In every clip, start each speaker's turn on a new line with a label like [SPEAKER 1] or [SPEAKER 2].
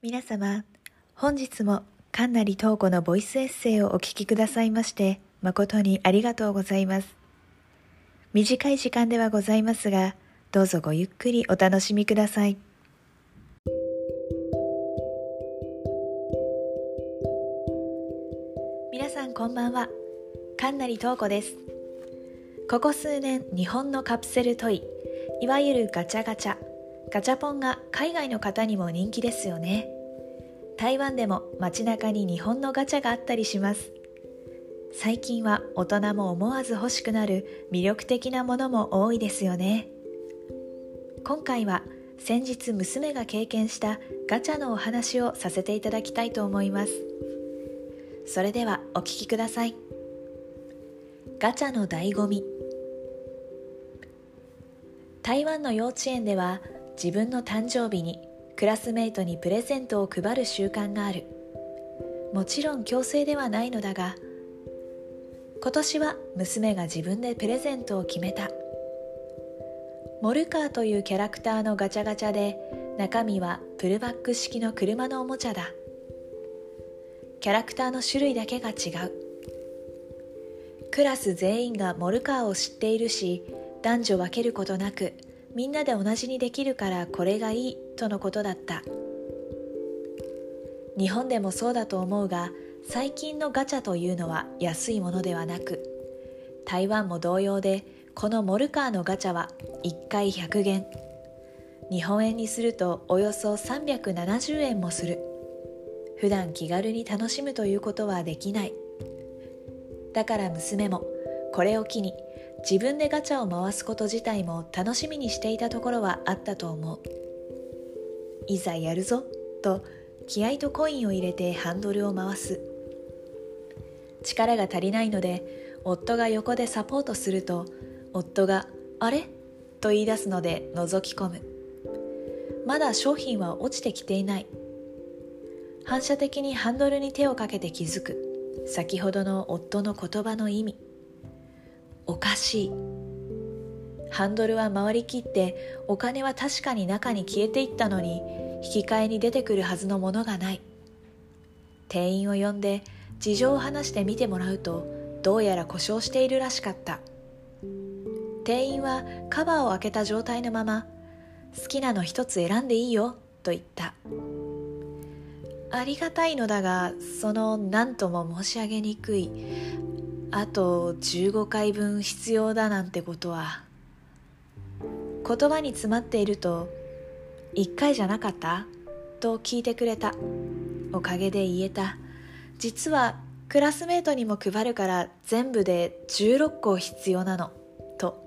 [SPEAKER 1] 皆様、本日も神成東子のボイスエッセイをお聞きくださいまして誠にありがとうございます。短い時間ではございますが、どうぞごゆっくりお楽しみください。皆さんこんばんは。神成東子です。ここ数年、日本のカプセルトイ、いわゆるガチャガチャ、ガチャポンが海外の方にも人気ですよね。台湾でも街中に日本のガチャがあったりします。最近は大人も思わず欲しくなる魅力的なものも多いですよね。今回は先日娘が経験したガチャのお話をさせていただきたいと思います。それではお聞きください。ガチャの醍醐味。台湾の幼稚園では自分の誕生日にクラスメートにプレゼントを配る習慣がある。もちろん強制ではないのだが今年は娘が自分でプレゼントを決めた。モルカーというキャラクターのガチャガチャで中身はプルバック式の車のおもちゃだ。キャラクターの種類だけが違う。クラス全員がモルカーを知っているし男女分けることなくみんなで同じにできるからこれがいい。とのことだった。日本でもそうだと思うが最近のガチャというのは安いものではなく台湾も同様でこのモルカーのガチャは1回100元。日本円にするとおよそ370円もする。普段気軽に楽しむということはできない。だから娘もこれを機に自分でガチャを回すこと自体も楽しみにしていたところはあったと思う。いざやるぞ。と気合とコインを入れてハンドルを回す。力が足りないので夫が横でサポートすると夫が「あれ?」と言い出すので覗き込む。まだ商品は落ちてきていない。反射的にハンドルに手をかけて気づく。先ほどの夫の言葉の意味。おかしい。ハンドルは回りきってお金は確かに中に消えていったのに引き換えに出てくるはずのものがない。店員を呼んで事情を話して見てもらうとどうやら故障しているらしかった。店員はカバーを開けた状態のまま好きなの一つ選んでいいよと言った。ありがたいのだがその何とも申し上げにくい。あと15回分必要だなんてことは言葉に詰まっていると「1回じゃなかった?」と聞いてくれた。おかげで言えた。実はクラスメートにも配るから全部で16個必要なの。と。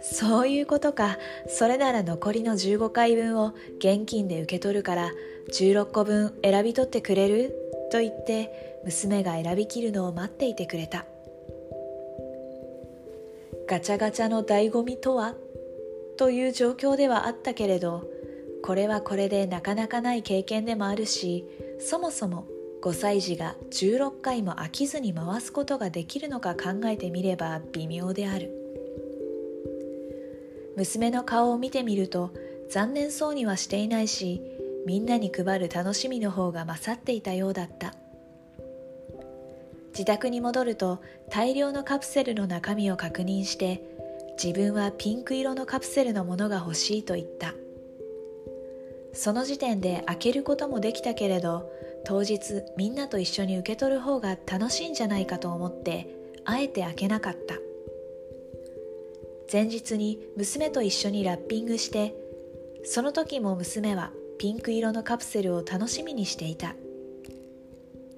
[SPEAKER 1] そういうことか。それなら残りの15回分を現金で受け取るから16個分選び取ってくれる？と言って娘が選びきるのを待っていてくれた。ガチャガチャの醍醐味とは？という状況ではあったけれどこれはこれでなかなかない経験でもあるしそもそも5歳児が16回も飽きずに回すことができるのか考えてみれば微妙である。娘の顔を見てみると残念そうにはしていないしみんなに配る楽しみの方が勝っていたようだった。自宅に戻ると大量のカプセルの中身を確認して自分はピンク色のカプセルのものが欲しいと言った。その時点で開けることもできたけれど当日みんなと一緒に受け取る方が楽しいんじゃないかと思ってあえて開けなかった。前日に娘と一緒にラッピングしてその時も娘はピンク色のカプセルを楽しみにしていた。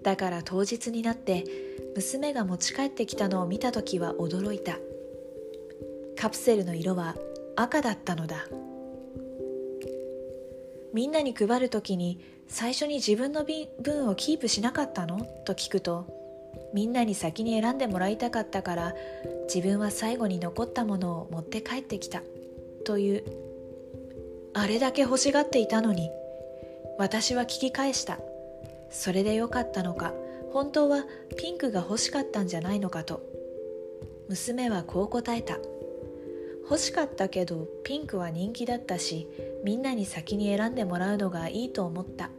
[SPEAKER 1] だから当日になって娘が持ち帰ってきたのを見た時は驚いた。カプセルの色は赤だったのだ。みんなに配る時に最初に自分の分をキープしなかったの？と聞くとみんなに先に選んでもらいたかったから自分は最後に残ったものを持って帰ってきた。というあれだけ欲しがっていたのに私は聞き返した。それでよかったのか本当はピンクが欲しかったんじゃないのかと。娘はこう答えた。欲しかったけどピンクは人気だったしみんなに先に選んでもらうのがいいと思った。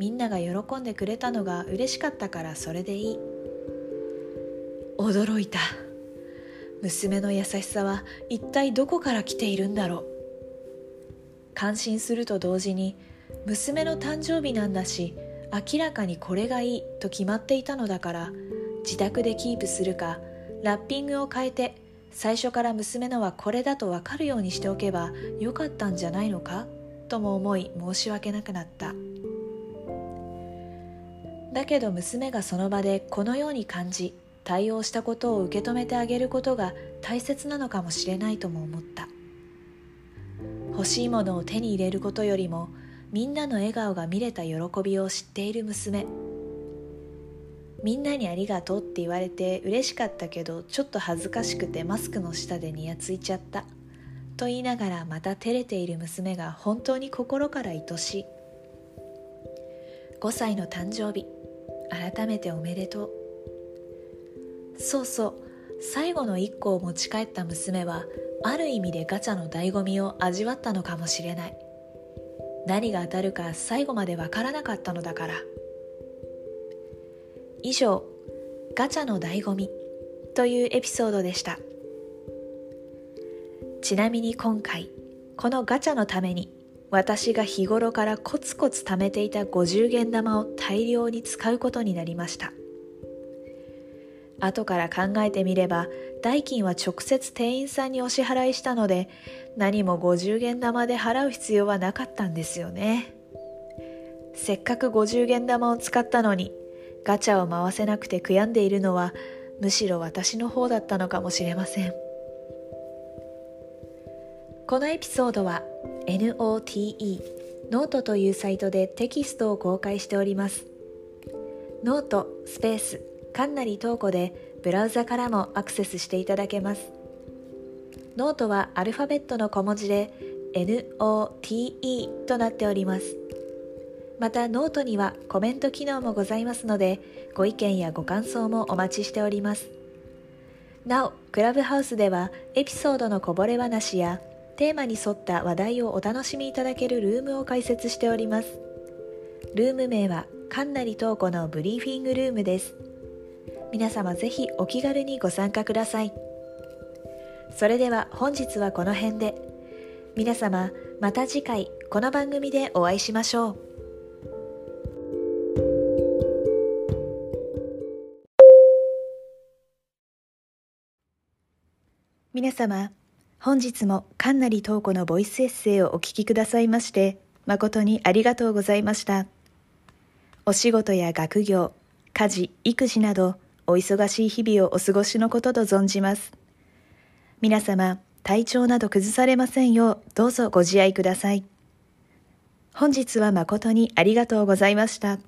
[SPEAKER 1] みんなが喜んでくれたのが嬉しかったからそれでいい。驚いた。娘の優しさは一体どこから来ているんだろう。感心すると同時に娘の誕生日なんだし明らかにこれがいいと決まっていたのだから自宅でキープするかラッピングを変えて最初から娘のはこれだと分かるようにしておけばよかったんじゃないのか？とも思い申し訳なくなった。だけど娘がその場でこのように感じ対応したことを受け止めてあげることが大切なのかもしれないとも思った。欲しいものを手に入れることよりもみんなの笑顔が見れた喜びを知っている娘。みんなにありがとうって言われて嬉しかったけどちょっと恥ずかしくてマスクの下でニヤついちゃった。と言いながらまた照れている娘が本当に心から愛しい。5歳の誕生日。改めておめでとう。そうそう。最後の1個を持ち帰った娘はある意味でガチャの醍醐味を味わったのかもしれない。何が当たるか最後までわからなかったのだから。以上ガチャの醍醐味というエピソードでした。ちなみに今回このガチャのために私が日頃からコツコツ貯めていた50元玉を大量に使うことになりました。後から考えてみれば代金は直接店員さんにお支払いしたので何も50元玉で払う必要はなかったんですよね。せっかく50元玉を使ったのにガチャを回せなくて悔やんでいるのはむしろ私の方だったのかもしれません。このエピソードは NOTE ノートというサイトでテキストを公開しております。ノートスペースかんなり投稿でブラウザからもアクセスしていただけます。ノートはアルファベットの小文字で note となっております。またノートにはコメント機能もございますのでご意見やご感想もお待ちしております。なおクラブハウスではエピソードのこぼれ話やテーマに沿った話題をお楽しみいただけるルームを開設しております。ルーム名はかんなりとうこのブリーフィングルームです。皆様ぜひお気軽にご参加ください。それでは本日はこの辺で。皆様また次回この番組でお会いしましょう。皆様本日もかんなりとうこのボイスエッセイをお聞きくださいまして誠にありがとうございましたお仕事や学業家事育児などお忙しい日々をお過ごしのことと存じます。皆様、体調など崩されませんよう、どうぞご自愛ください。本日は誠にありがとうございました。